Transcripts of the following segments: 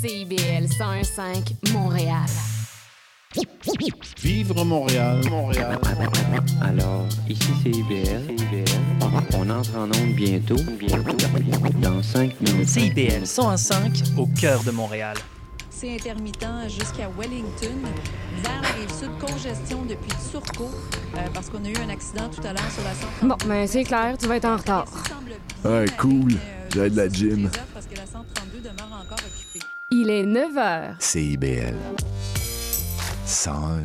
CIBL 101.5 Montréal. Vivre Montréal, Montréal. Alors, ici c'est IBL. On entre en onde bientôt, bientôt, dans 5 minutes. CIBL 105 au cœur de Montréal. C'est intermittent jusqu'à Wellington. Vers la rive sud, congestion depuis Turcot, euh, parce qu'on a eu un accident tout à l'heure sur la 132. Bon, ben c'est clair, tu vas être en retard. Ouais, cool. J'ai de la gym. Parce que la 132 demeure encore occupée. Il est 9 h. CIBL. 101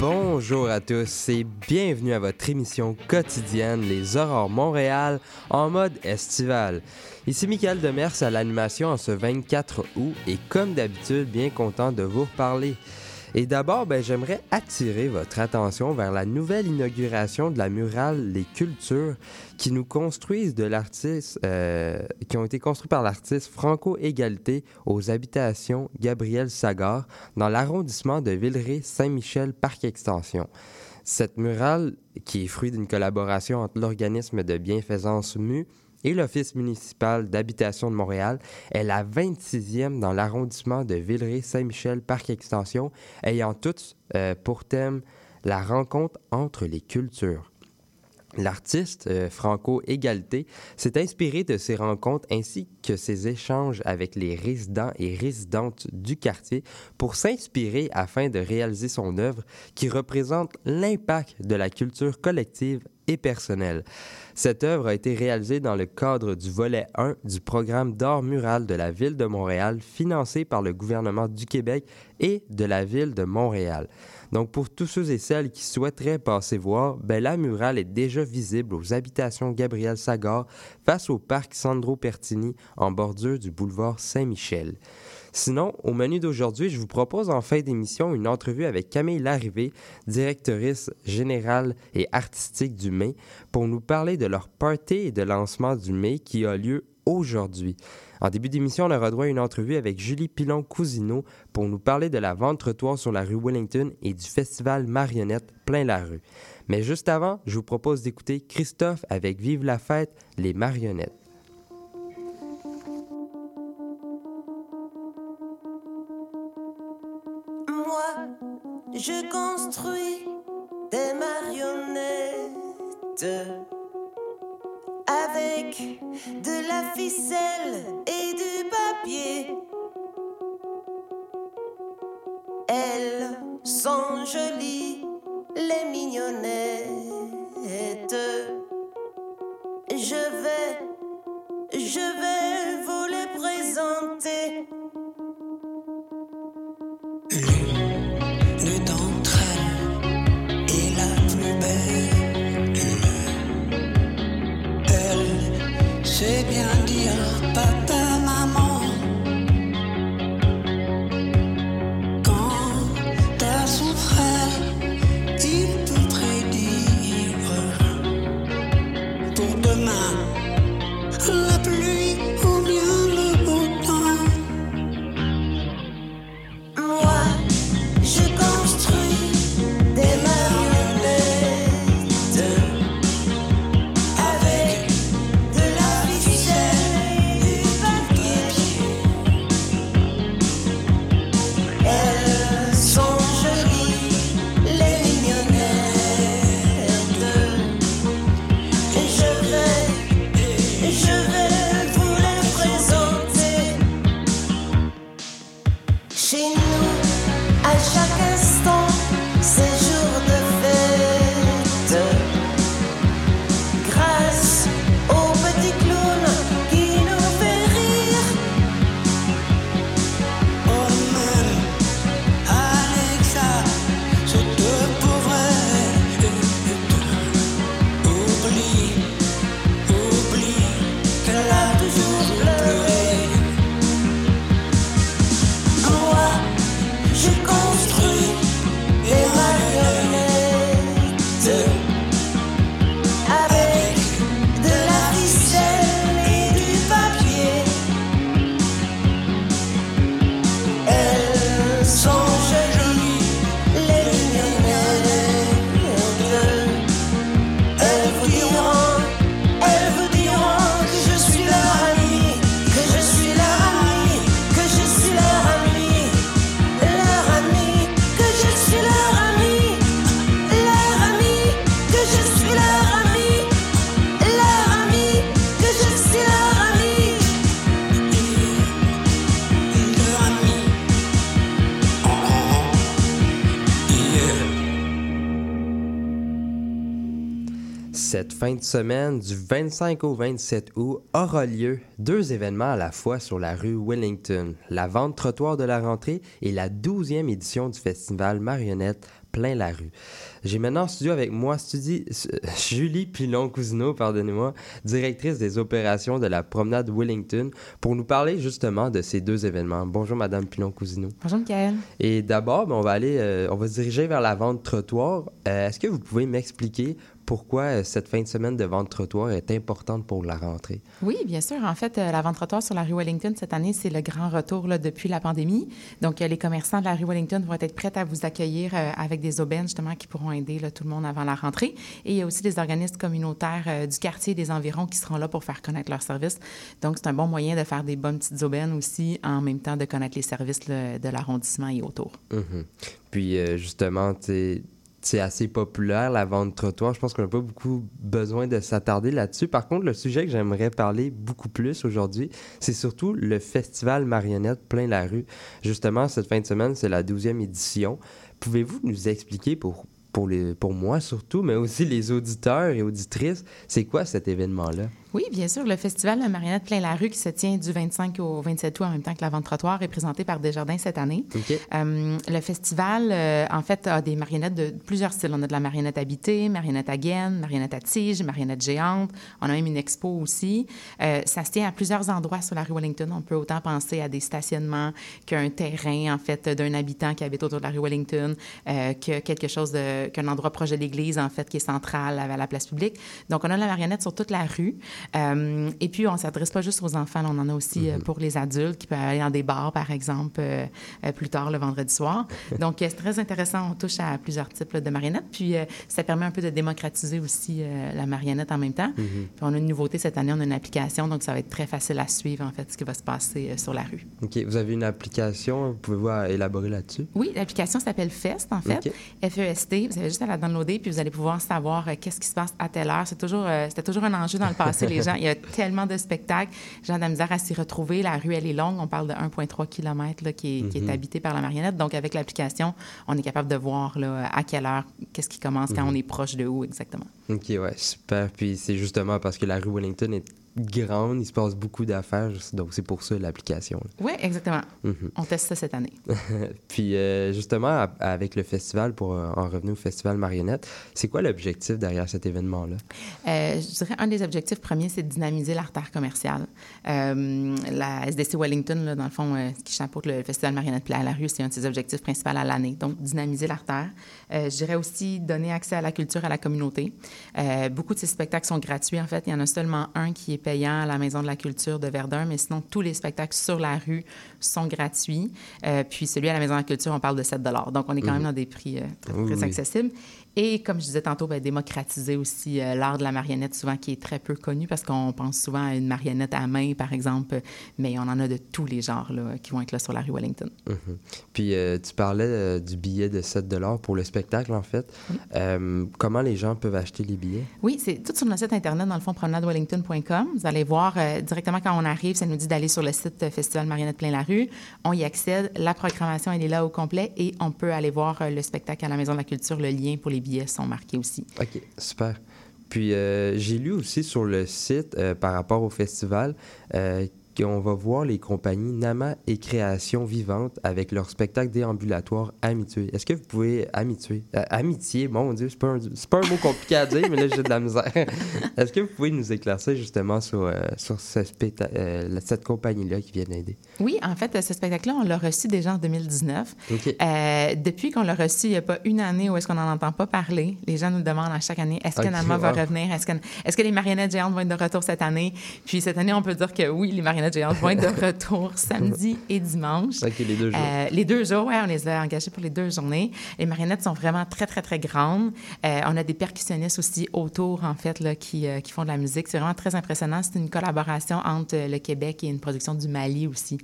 Bonjour à tous et bienvenue à votre émission quotidienne Les Aurores Montréal en mode estival. Ici Michael Demers à l'animation en ce 24 août et comme d'habitude bien content de vous reparler. Et d'abord, ben, j'aimerais attirer votre attention vers la nouvelle inauguration de la murale Les Cultures qui nous construisent de l'artiste, euh, qui ont été construits par l'artiste Franco Égalité aux habitations Gabriel Sagard dans l'arrondissement de Villeray-Saint-Michel Parc Extension. Cette murale, qui est fruit d'une collaboration entre l'organisme de bienfaisance MU et l'Office municipal d'habitation de Montréal est la 26e dans l'arrondissement de Villeray-Saint-Michel Parc Extension, ayant toutes euh, pour thème la rencontre entre les cultures. L'artiste euh, Franco Égalité s'est inspiré de ces rencontres ainsi que ses échanges avec les résidents et résidentes du quartier pour s'inspirer afin de réaliser son œuvre qui représente l'impact de la culture collective et personnelle. Cette œuvre a été réalisée dans le cadre du volet 1 du programme d'art mural de la Ville de Montréal financé par le gouvernement du Québec et de la Ville de Montréal. Donc, pour tous ceux et celles qui souhaiteraient passer voir, ben, la murale est déjà visible aux habitations Gabriel Sagard face au parc Sandro Pertini en bordure du boulevard Saint-Michel. Sinon, au menu d'aujourd'hui, je vous propose en fin d'émission une entrevue avec Camille Larrivée, directrice générale et artistique du Mai, pour nous parler de leur party et de lancement du Mai qui a lieu aujourd'hui. En début d'émission, on aura droit à une entrevue avec Julie Pilon-Cousineau pour nous parler de la vente trottoir sur la rue Wellington et du festival Marionnette plein la rue. Mais juste avant, je vous propose d'écouter Christophe avec Vive la fête, les marionnettes. Je construis des marionnettes avec de la ficelle et du papier. Elles sont jolies, les mignonnettes. De semaine, du 25 au 27 août, aura lieu deux événements à la fois sur la rue Wellington, la vente trottoir de la rentrée et la 12e édition du festival Marionnette plein la rue. J'ai maintenant en studio avec moi studi- Julie Pilon-Cousineau, pardonnez-moi, directrice des opérations de la promenade Wellington, pour nous parler justement de ces deux événements. Bonjour Madame Pilon-Cousineau. Bonjour, Michael. Et d'abord, ben, on va aller, euh, on va se diriger vers la vente trottoir. Euh, Est-ce que vous pouvez m'expliquer pourquoi euh, cette fin de semaine de vente trottoir est importante pour la rentrée? Oui, bien sûr. En fait, euh, la vente trottoir sur la rue Wellington cette année, c'est le grand retour là, depuis la pandémie. Donc, euh, les commerçants de la rue Wellington vont être prêts à vous accueillir avec des aubaines, justement, qui pourront aider là, tout le monde avant la rentrée. Et il y a aussi des organismes communautaires du quartier et des environs qui seront là pour faire connaître leurs services. Donc, c'est un bon moyen de faire des bonnes petites aubaines aussi, en même temps de connaître les services là, de l'arrondissement et autour. Mhm. Puis justement, tu c'est assez populaire la vente trottoir. Je pense qu'on n'a pas beaucoup besoin de s'attarder là-dessus. Par contre, le sujet que j'aimerais parler beaucoup plus aujourd'hui, c'est surtout le festival marionnette plein la rue. Justement, cette fin de semaine, c'est la 12e édition. Pouvez-vous nous expliquer pour pour, moi surtout, mais aussi les auditeurs et auditrices, c'est quoi cet événement-là? Oui, bien sûr. Le festival La Marionnette plein la rue qui se tient du 25 au 27 août en même temps que la vente trottoir est présenté par Desjardins cette année. OK. Euh, le festival, euh, en fait, a des marionnettes de plusieurs styles. On a de la marionnette habitée, marionnette à gaine, marionnette à tige, marionnette géante. On a même une expo aussi. Euh, ça se tient à plusieurs endroits sur la rue Wellington. On peut autant penser à des stationnements qu'un terrain, en fait, d'un habitant qui habite autour de la rue Wellington, que quelque chose de, qu'un endroit proche de l'église, en fait, qui est central à la place publique. Donc, on a la marionnette sur toute la rue. Euh, et puis, on ne s'adresse pas juste aux enfants. là, on en a aussi euh, pour les adultes qui peuvent aller dans des bars, par exemple, euh, plus tard le vendredi soir. Donc, c'est très intéressant. On touche à plusieurs types là, de marionnettes. Puis, euh, ça permet un peu de démocratiser aussi la marionnette en même temps. Puis, on a une nouveauté cette année. On a une application. Donc, ça va être très facile à suivre, en fait, ce qui va se passer sur la rue. OK. Vous avez une application, pouvez-vous euh, élaborer là-dessus? Oui, l'application s'appelle FEST, en fait. OK. F-E-S-T. Vous avez juste à la downloader, puis vous allez pouvoir savoir qu'est-ce qui se passe à telle heure. C'est toujours, c'était toujours un enjeu dans le passé, les gens. Il y a tellement de spectacles. Ont de la misère à s'y retrouver. La rue, elle est longue. On parle de 1,3 km là, qui, est, qui est habité par la marionnette. Donc, avec l'application, on est capable de voir là, à quelle heure, qu'est-ce qui commence, quand on est proche de où exactement. OK, ouais, super. Puis c'est justement parce que la rue Wellington est grande, il se passe beaucoup d'affaires, donc c'est pour ça l'application. Oui, exactement. Mhm. On teste ça cette année. Puis euh, justement, avec le festival, pour euh, en revenir au festival Marionnette, c'est quoi l'objectif derrière cet événement-là? Euh, je dirais un des objectifs premiers, c'est de dynamiser l'artère commerciale. Euh, la SDC Wellington, là, dans le fond, qui chapeaute le Festival Marionnette Play à la rue, c'est un de ses objectifs principaux à l'année. Donc, dynamiser l'artère. Euh, je dirais aussi donner accès à la culture à la communauté. Euh, beaucoup de ces spectacles sont gratuits, en fait. Il y en a seulement un qui est payant à la Maison de la Culture de Verdun, mais sinon, tous les spectacles sur la rue sont gratuits. Euh, puis celui à la Maison de la Culture, on parle de 7 Donc, on est quand même dans des prix euh, très, Oui, oui. Et comme je disais tantôt, ben, démocratiser aussi euh, l'art de la marionnette, souvent qui est très peu connu parce qu'on pense souvent à une marionnette à main, par exemple, mais on en a de tous les genres là, qui vont être là sur la rue Wellington. Mhm. Puis euh, tu parlais euh, du billet de 7 pour le spectacle, en fait. Comment les gens peuvent acheter les billets? Oui, c'est tout sur notre site Internet, dans le fond, promenadewellington.com. Vous allez voir directement quand on arrive, ça nous dit d'aller sur le site Festival Marionnette Plein la Rue. On y accède. La programmation, elle est là au complet et on peut aller voir le spectacle à la Maison de la Culture. Le lien pour les billets sont marqués aussi. OK, super. Puis euh, j'ai lu aussi sur le site, euh, par rapport au festival, euh, qu'on va voir les compagnies Nama et Création Vivante avec leur spectacle déambulatoire Amitié. Est-ce que vous pouvez... Amitié? euh, amitié, mon Dieu, c'est pas, un, pas un mot compliqué à dire, mais là, j'ai de la misère. Est-ce que vous pouvez nous éclaircir justement sur, euh, sur ce euh, cette compagnie-là qui vient d'aider? Oui, en fait, ce spectacle-là, on l'a reçu déjà en 2019. OK. Euh, depuis qu'on l'a reçu, il n'y a pas une année où est-ce qu'on n'en entend pas parler. Les gens nous demandent à chaque année, est-ce que Nama va revenir? Est-ce que, est-ce que les marionnettes géantes vont être de retour cette année? Puis cette année, on peut dire que oui, les marionnettes géantes vont être de retour samedi et dimanche. OK, les deux jours. Euh, les deux jours, oui, on les a engagés pour les deux journées. Les marionnettes sont vraiment très, très, très grandes. Euh, on a des percussionnistes aussi autour, en fait, là, qui, euh, qui font de la musique. C'est vraiment très impressionnant. C'est une collaboration entre euh, le Québec et une production du Mali aussi.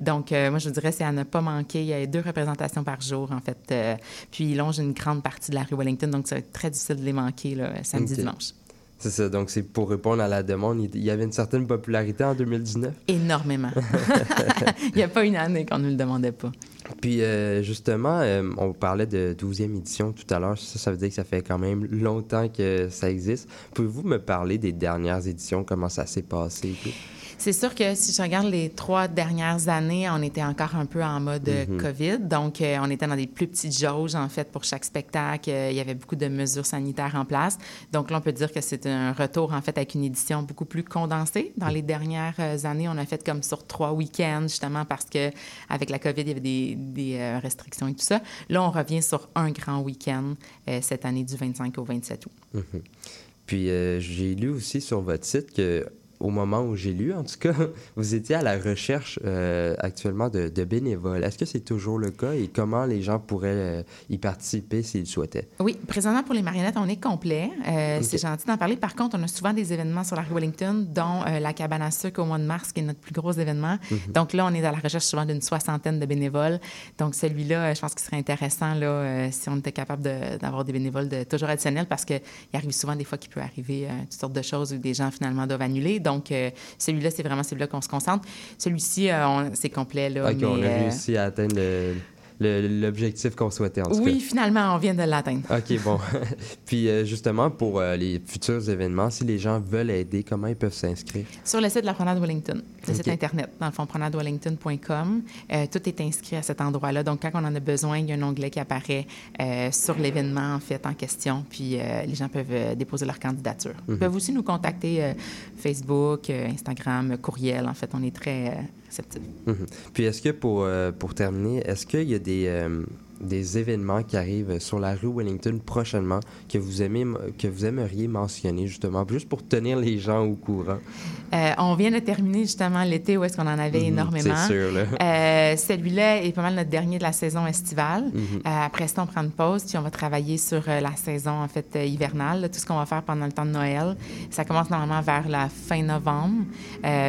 Donc, moi, je dirais, c'est à ne pas manquer. Il y a deux représentations par jour, en fait. Puis, ils longent une grande partie de la rue Wellington, donc ça va être très difficile de les manquer, là, samedi, Ok. dimanche. C'est donc c'est pour répondre à la demande. Il il y avait une certaine popularité en 2019. Énormément. Il n'y a pas une année qu'on ne le demandait pas. Puis euh, justement, euh, on parlait de 12e édition tout à l'heure. Ça, ça veut dire que ça fait quand même longtemps que ça existe. Pouvez-vous me parler des dernières éditions, comment ça s'est passé et tout? C'est sûr que si je regarde les trois dernières années, on était encore un peu en mode euh, Mhm. COVID. Donc, euh, on était dans des plus petites jauges, en fait, pour chaque spectacle. Il y avait beaucoup de mesures sanitaires en place. Donc, là, on peut dire que c'est un retour, en fait, avec une édition beaucoup plus condensée. Dans les dernières années, on a fait comme sur trois week-ends, justement, parce que avec la COVID, il y avait des, des, euh, restrictions et tout ça. Là, on revient sur un grand week-end euh, cette année du 25 au 27 août. Mhm. Puis euh, j'ai lu aussi sur votre site que au moment où j'ai lu, en tout cas, vous étiez à la recherche euh, actuellement de, de bénévoles. Est-ce que c'est toujours le cas et comment les gens pourraient euh, y participer s'ils le souhaitaient? Oui, présentement pour les marionnettes, on est complet. Euh. C'est gentil d'en parler. Par contre, on a souvent des événements sur la rue Wellington, dont euh, la cabane à sucre au mois de mars, qui est notre plus gros événement. Mhm. Donc là, on est à la recherche souvent d'une soixantaine de bénévoles. Donc celui-là, je pense qu'il serait intéressant là, si on était capable de- d'avoir des bénévoles de, toujours additionnels, parce qu'il arrive souvent des fois qu'il peut arriver toutes sortes de choses où des gens finalement doivent annuler. Donc euh, celui-là, c'est vraiment celui-là qu'on se concentre. Celui-ci, euh, c'est complet. Là, OK, on a euh, réussi à atteindre le- l'objectif qu'on souhaitait, en tout oui, finalement, on vient de l'atteindre. OK, bon. Puis euh, justement, pour euh, les futurs événements, si les gens veulent aider, comment ils peuvent s'inscrire? Sur le site de la Promenade Wellington, le OK. site Internet, dans le fond, promenadewellington.com. Euh, tout est inscrit à cet endroit-là. Donc, quand on en a besoin, il y a un onglet qui apparaît sur l'événement, en fait, en question. Puis, les gens peuvent déposer leur candidature. Ils Mhm. peuvent aussi nous contacter Facebook, Instagram, courriel. En fait, on est très Mhm. Puis est-ce que pour, euh, pour terminer, est-ce qu'il y a des, euh, des événements qui arrivent sur la rue Wellington prochainement que vous, aimez, que vous aimeriez mentionner justement, juste pour tenir les gens au courant? Euh, on vient de terminer justement l'été où est-ce qu'on en avait Mhm, énormément. c'est sûr, là. Euh, Celui-là est pas mal notre dernier de la saison estivale. Mhm. Euh, après ça, on prend une pause, puis on va travailler sur la saison en fait hivernale, là, tout ce qu'on va faire pendant le temps de Noël. Ça commence normalement vers la fin novembre.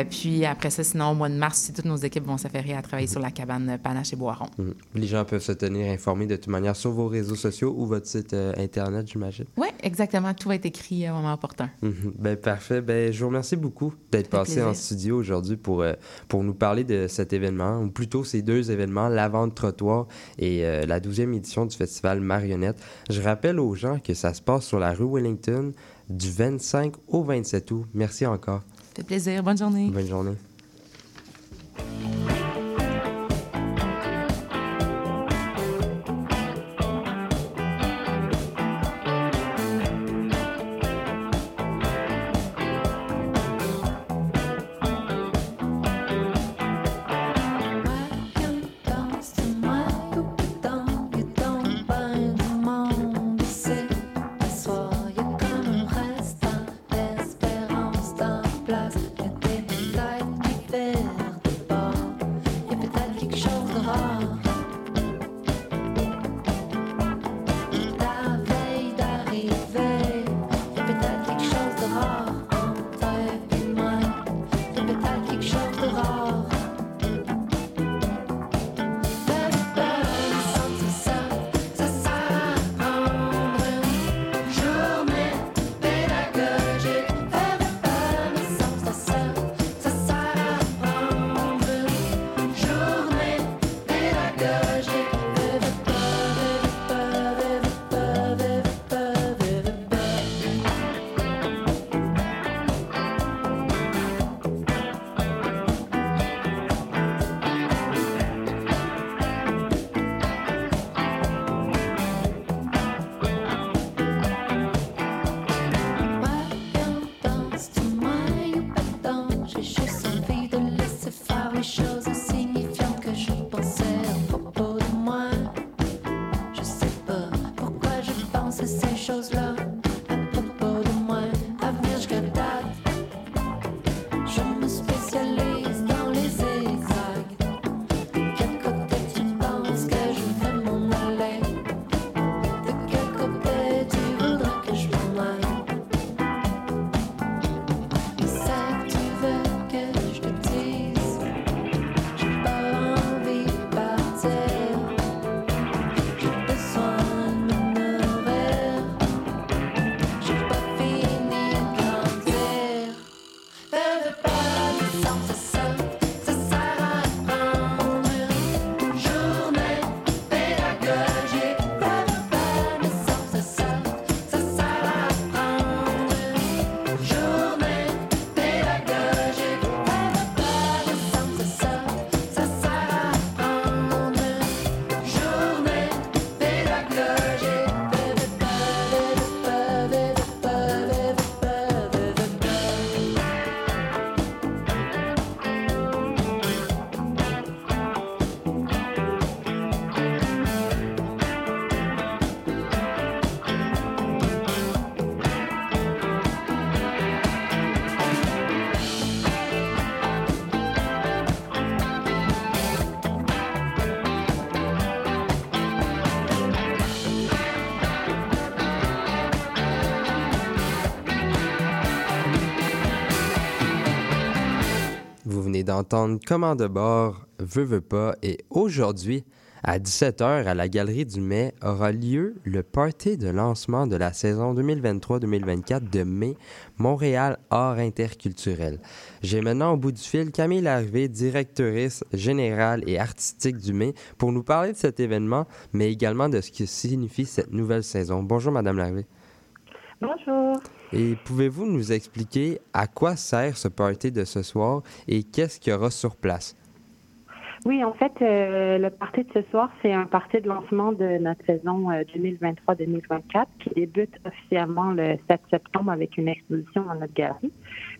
Puis après ça, sinon au mois de mars, si toutes nos équipes vont s'affairer à travailler sur la cabane Panache et Boiron. Mhm. Les gens peuvent se tenir informés de toute manière sur vos réseaux sociaux ou votre site euh, Internet, j'imagine. Oui, exactement. Tout va être écrit euh, au moment opportun. Mhm. Ben, parfait. Ben, je vous remercie beaucoup d'être passé plaisir. en studio aujourd'hui pour, euh, pour nous parler de cet événement, ou plutôt ces deux événements, la vente trottoir et euh, la 12e édition du festival Marionnette. Je rappelle aux gens que ça se passe sur la rue Wellington du 25 au 27 août. Merci encore. Ça fait plaisir. Bonne journée. Bonne journée. D'entendre Commande de bord, Veux, veux pas, et aujourd'hui, à 17h, à la Galerie du Mai, aura lieu le party de lancement de la saison 2023-2024 de Mai Montréal Art Interculturel. J'ai maintenant au bout du fil Camille Larvé, directrice générale et artistique du Mai, pour nous parler de cet événement, mais également de ce que signifie cette nouvelle saison. Bonjour, Madame Larvé. Bonjour. Et pouvez-vous nous expliquer à quoi sert ce party de ce soir et qu'est-ce qu'il y aura sur place? Oui, en fait, euh, le party de ce soir, c'est un party de lancement de notre saison euh, 2023-2024 qui débute officiellement le 7 septembre avec une exposition dans notre galerie.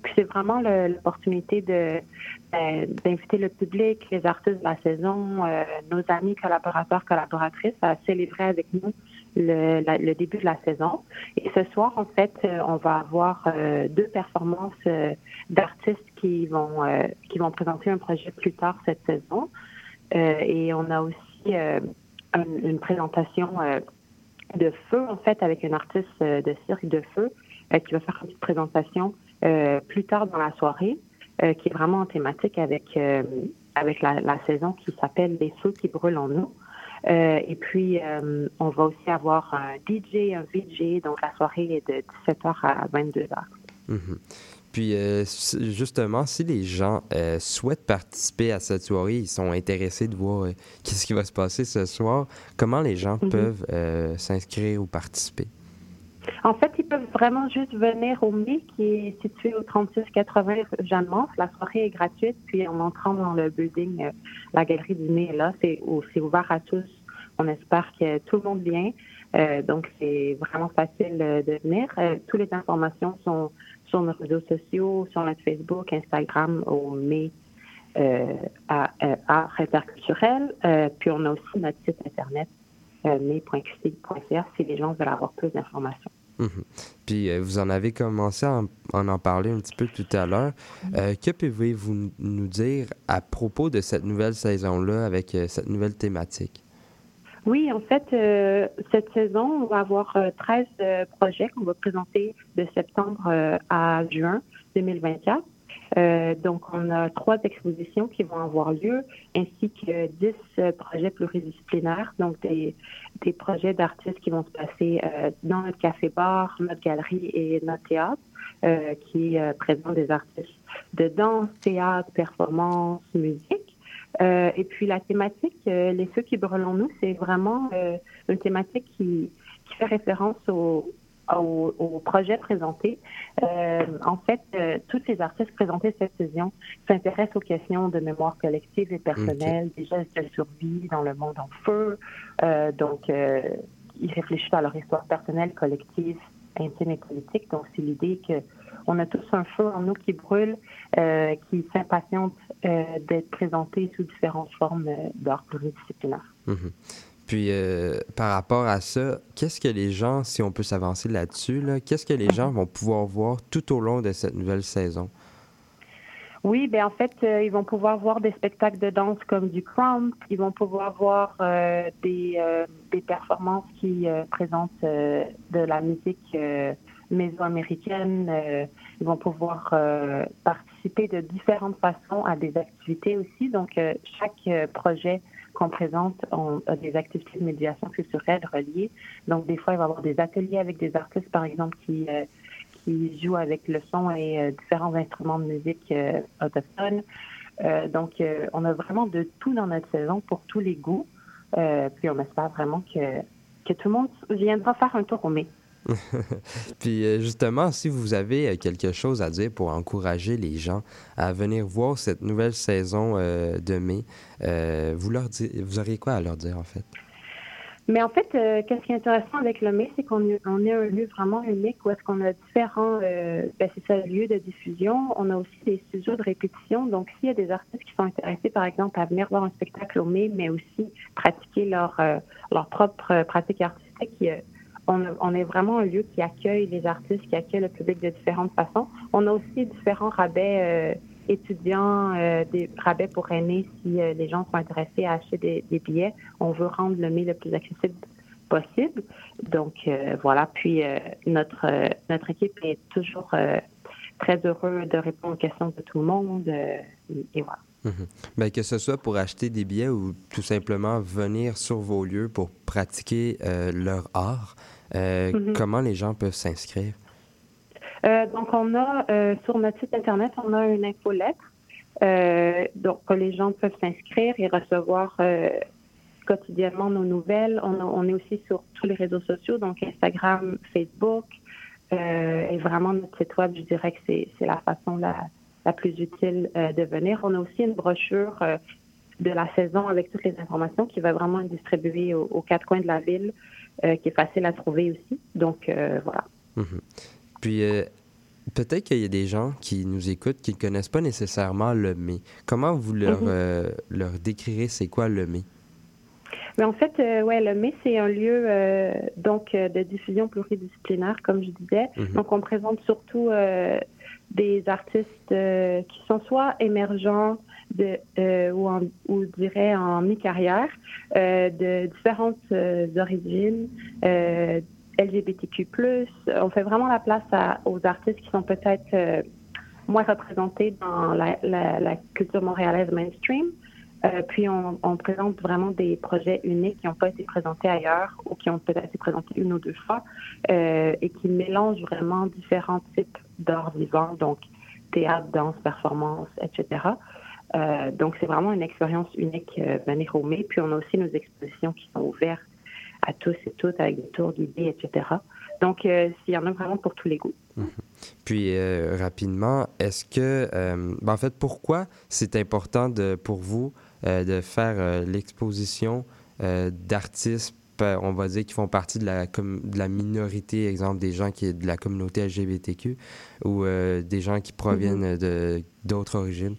Puis c'est vraiment l'opportunité euh, d'inviter le public, les artistes de la saison, euh, nos amis collaborateurs, collaboratrices à célébrer avec nous le, la- début de la saison. Et ce soir, en fait, euh, on va avoir euh, deux performances euh, d'artistes qui vont qui vont présenter un projet plus tard cette saison. Et on a aussi un- une présentation de feu, en fait, avec un artiste de cirque de feu qui va faire une petite présentation plus tard dans la soirée, qui est vraiment en thématique avec, avec la, la saison qui s'appelle Les feux qui brûlent en nous. Euh, et puis, euh, on va aussi avoir un DJ, un VJ, donc la soirée est de 17h à 22h. Mhm. Puis, euh, justement, si les gens euh, souhaitent participer à cette soirée, ils sont intéressés de voir qu'est-ce qui va se passer ce soir, comment les gens Mhm. peuvent s'inscrire ou participer? En fait, ils peuvent vraiment juste venir au MI qui est situé au 3680 Jeanne Mance. La soirée est gratuite, puis en entrant dans le building, euh, la galerie du MI est là. C'est ouvert à tous. On espère que tout le monde vient. Euh, donc, c'est vraiment facile euh, de venir. Toutes les informations sont sur nos réseaux sociaux, sur notre Facebook, Instagram, au MI à, interculturel. Euh, puis, on a aussi notre site Internet, euh, mai.qc.ca, si les gens veulent avoir plus d'informations. Mhm. Puis, euh, vous en avez commencé à en, en en parler un petit peu tout à l'heure. Euh, que pouvez-vous nous dire à propos de cette nouvelle saison-là avec euh, cette nouvelle thématique? Oui, en fait, cette saison, on va avoir euh, 13 euh, projets qu'on va présenter de septembre à juin 2024. Euh, donc, on a trois expositions qui vont avoir lieu, ainsi que 10 euh, projets pluridisciplinaires, donc des, des projets d'artistes qui vont se passer euh, dans notre café-bar, notre galerie et notre théâtre, qui présentent des artistes de danse, théâtre, performance, musique. Et puis la thématique, les feux qui brûlent en nous, c'est vraiment une thématique qui, qui fait référence au, au, au projet présenté. Euh, en fait, euh, tous les artistes présentés cette saison s'intéressent aux questions de mémoire collective et personnelle, des gestes de survie dans le monde en feu. Euh, donc, euh, ils réfléchissent à leur histoire personnelle, collective, intime et politique. Donc, c'est l'idée que on a tous un feu en nous qui brûle, euh, qui s'impatiente euh, d'être présenté sous différentes formes euh, d'art pluridisciplinaire. Mhm. Puis, euh, par rapport à ça, qu'est-ce que les gens, si on peut s'avancer là-dessus, là, qu'est-ce que les gens vont pouvoir voir tout au long de cette nouvelle saison? Oui, ben en fait, euh, ils vont pouvoir voir des spectacles de danse comme du crump. Ils vont pouvoir voir euh, des, des performances qui présentent de la musique mésoaméricaine. Euh, ils vont pouvoir participer de différentes façons à des activités aussi. Donc, chaque projet qu'on présente on a des activités de médiation culturelle reliées. Donc, des fois, il va y avoir des ateliers avec des artistes, par exemple, qui euh, qui jouent avec le son et euh, différents instruments de musique euh, autochtones. Euh, donc, euh, on a vraiment de tout dans notre saison pour tous les goûts. Euh, puis, on espère vraiment que, que tout le monde viendra faire un tour au mai. Puis euh, justement, si vous avez euh, quelque chose à dire pour encourager les gens à venir voir cette nouvelle saison euh, de mai, vous leur vous auriez quoi à leur dire en fait? Mais en fait, qu'est-ce qui est intéressant avec le mai, c'est qu'on on est un lieu vraiment unique où est-ce qu'on a différents, ben c'est ça, lieux de diffusion. On a aussi des studios de répétition. Donc, s'il y a des artistes qui sont intéressés, par exemple, à venir voir un spectacle au mai, mais aussi pratiquer leur, leur propre pratique artistique, on, est vraiment un lieu qui accueille les artistes, qui accueille le public de différentes façons. On a aussi différents rabais euh, étudiants, euh, des rabais pour aînés si euh, les gens sont intéressés à acheter des, billets. On veut rendre le mai le plus accessible possible. Donc voilà. Puis notre notre équipe est toujours très heureux de répondre aux questions de tout le monde. et, et Mhm. Ben, que ce soit pour acheter des billets ou tout simplement venir sur vos lieux pour pratiquer euh, leur art, euh, Mhm. comment les gens peuvent s'inscrire? Euh, donc, on a sur notre site Internet, on a une infolettre. Donc, les gens peuvent s'inscrire et recevoir quotidiennement nos nouvelles. On, a- on est aussi sur tous les réseaux sociaux, donc Instagram, Facebook. Et vraiment, notre site web, je dirais que c'est c'est la façon la, la plus utile euh, de venir. On a aussi une brochure euh, de la saison avec toutes les informations qui va vraiment être distribuée aux, aux quatre coins de la ville, euh, qui est facile à trouver aussi. Donc, euh, voilà. Mhm. Puis, euh, peut-être qu'il y a des gens qui nous écoutent qui ne connaissent pas nécessairement le mai. Comment vous leur, Mhm. leur décrirez c'est quoi le mai? Mais en fait, euh, ouais, le MAI, c'est un lieu euh, donc euh, de diffusion pluridisciplinaire, comme je disais. Mhm. Donc, on présente surtout des artistes euh, qui sont soit émergents de, euh, ou, en, ou dirais en mi-carrière, euh, de différentes origines, LGBTQ+. On fait vraiment la place à- aux artistes qui sont peut-être moins représentés dans la, la- la culture montréalaise mainstream. Euh, puis on, présente vraiment des projets uniques qui n'ont pas été présentés ailleurs ou qui ont peut-être été présentés une ou deux fois euh, et qui mélangent vraiment différents types d'art vivant, donc théâtre, danse, performance, etc. Euh, donc c'est vraiment une expérience unique au mai. Puis on a aussi nos expositions qui sont ouvertes à tous et toutes avec des tours guidés, etc. Donc euh, il y en a vraiment pour tous les goûts. Puis, euh, rapidement, est-ce que, ben, en fait, pourquoi c'est important pour vous de faire euh, l'exposition euh, d'artistes, on va dire, qui font partie de la, de la minorité, exemple, des gens qui de la communauté LGBTQ ou euh, des gens qui proviennent de d'autres origines?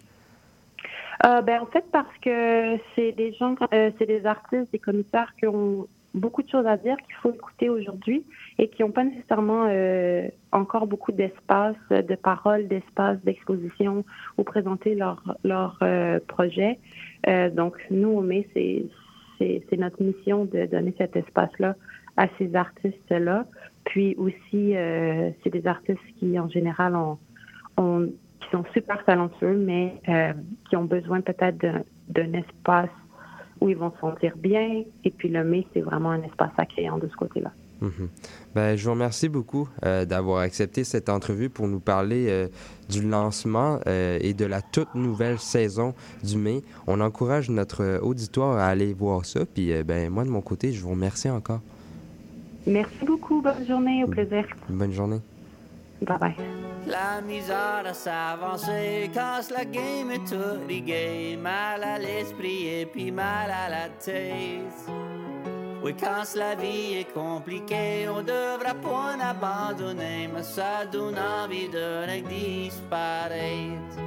Euh, ben, en fait, parce que c'est des gens, euh, c'est des artistes, des commissaires qui ont beaucoup de choses à dire qu'il faut écouter aujourd'hui et qui n'ont pas nécessairement euh, encore beaucoup d'espace de parole, d'espace d'exposition ou présenter leur, leur euh, projet. Euh, donc, nous, au mai, c'est, notre mission de donner cet espace-là à ces artistes-là. Puis aussi, euh, c'est des artistes qui, en général, ont, ont- qui sont super talentueux, mais euh, qui ont besoin peut-être d'un, d'un espace où ils vont se sentir bien. Et puis le mai, c'est vraiment un espace accueillant de ce côté-là. Mhm. Ben, je vous remercie beaucoup euh, d'avoir accepté cette entrevue pour nous parler euh, du lancement euh, et de la toute nouvelle saison du mai. On encourage notre auditoire à aller voir ça. Puis, euh, ben, moi, de mon côté, je vous remercie encore. Merci beaucoup. Bonne journée. Au plaisir. Bonne journée. Bye bye. La misère à s'avancer, casse la game tout mal à l'esprit et puis mal à la tête. Oui, quand la vie est compliquée, on devrait pas abandonner, mais ça donne envie de disparaître.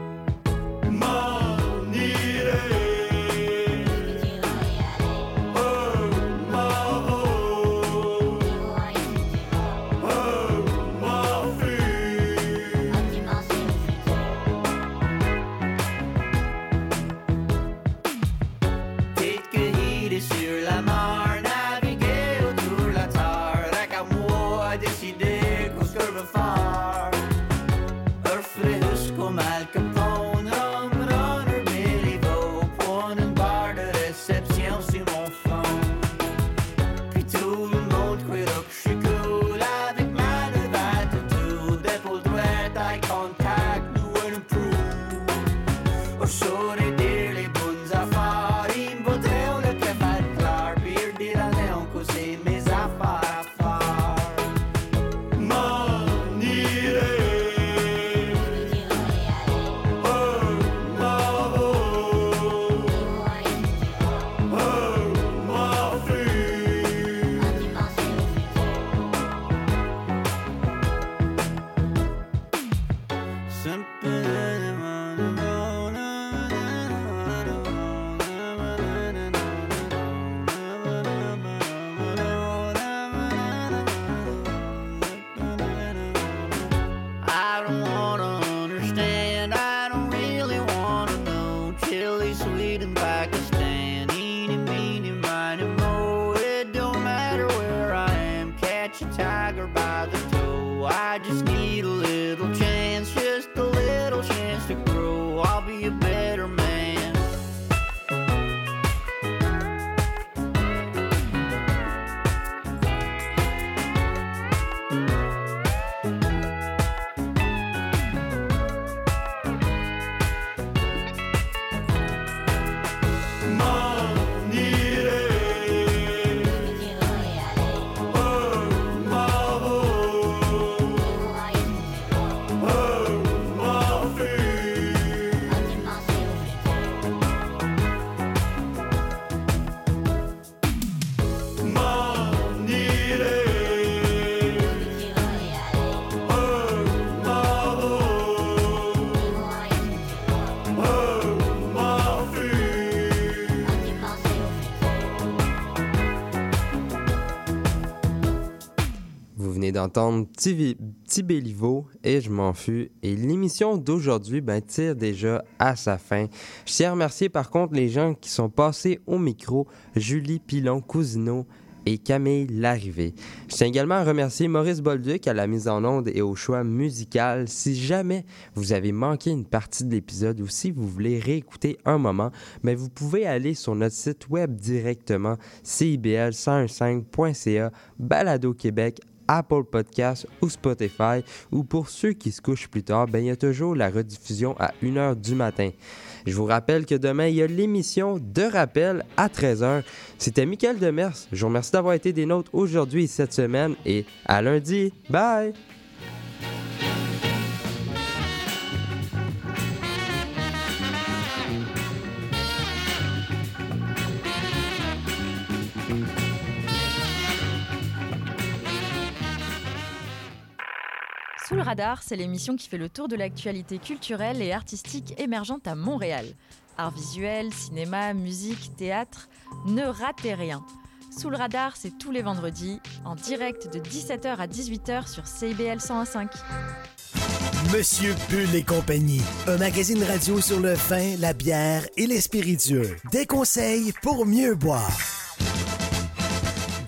pimpin'. D'entendre Petit, Vi- Petit Béliveau et Je m'en fus. Et l'émission d'aujourd'hui ben, tire déjà à sa fin. Je tiens à remercier par contre les gens qui sont passés au micro, Julie Pilon Cousineau et Camille Larrivée. Je tiens également à remercier Maurice Bolduc à la mise en onde et au choix musical. Si jamais vous avez manqué une partie de l'épisode ou si vous voulez réécouter un moment, mais vous pouvez aller sur notre site web directement cibl1015.ca, Balado Québec, Apple Podcast ou Spotify, ou pour ceux qui se couchent plus tard, ben, il y a toujours la rediffusion à 1h du matin. Je vous rappelle que demain, il y a l'émission de rappel à 13h. C'était Mickaël Demers. Je vous remercie d'avoir été des nôtres aujourd'hui et cette semaine et à lundi. Bye! Radar, c'est l'émission qui fait le tour de l'actualité culturelle et artistique émergente à Montréal. Art visuel, cinéma, musique, théâtre, ne ratez rien. Sous le radar, c'est tous les vendredis, en direct de 17h à 18h sur CIBL 101.5. Monsieur Bull et compagnie, un magazine radio sur le vin, la bière et les spiritueux. Des conseils pour mieux boire.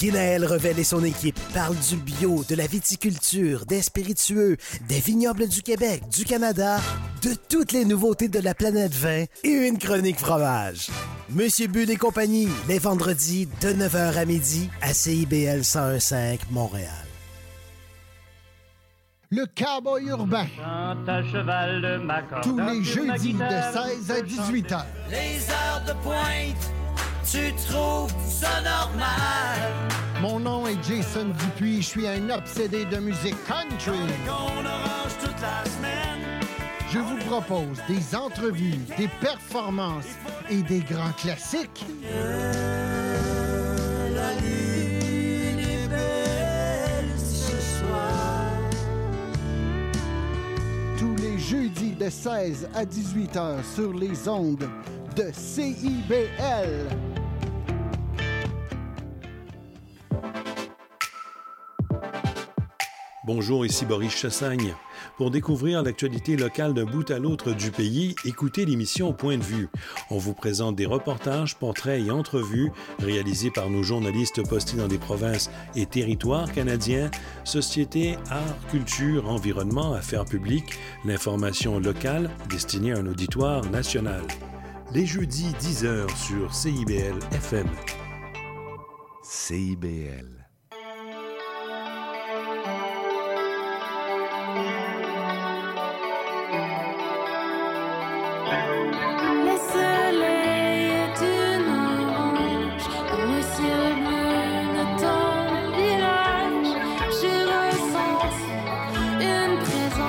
Guinaël Revel et son équipe parlent du bio, de la viticulture, des spiritueux, des vignobles du Québec, du Canada, de toutes les nouveautés de la planète vin et une chronique fromage. Monsieur Bull et compagnie, les vendredis de 9h à midi à CIBL 1015 Montréal. Le cowboy urbain. à cheval de ma corde. Tous les jeudis de 16 à 18 heures. Les heures de pointe, tu trouves ça normal? Mon nom est Jason Dupuis. Je suis un obsédé de musique country. On orange toute la semaine. Je vous propose des entrevues, des performances et des grands classiques. La lune est belle ce soir. Tous les jeudis de 16 à 18 heures sur les ondes de CIBL. Bonjour, ici Boris Chassagne. Pour découvrir l'actualité locale d'un bout à l'autre du pays, écoutez l'émission Point de vue. On vous présente des reportages, portraits et entrevues réalisés par nos journalistes postés dans des provinces et territoires canadiens, société, art, culture, environnement, affaires publiques, l'information locale destinée à un auditoire national. Les jeudis 10h sur CIBL FM. CIBL.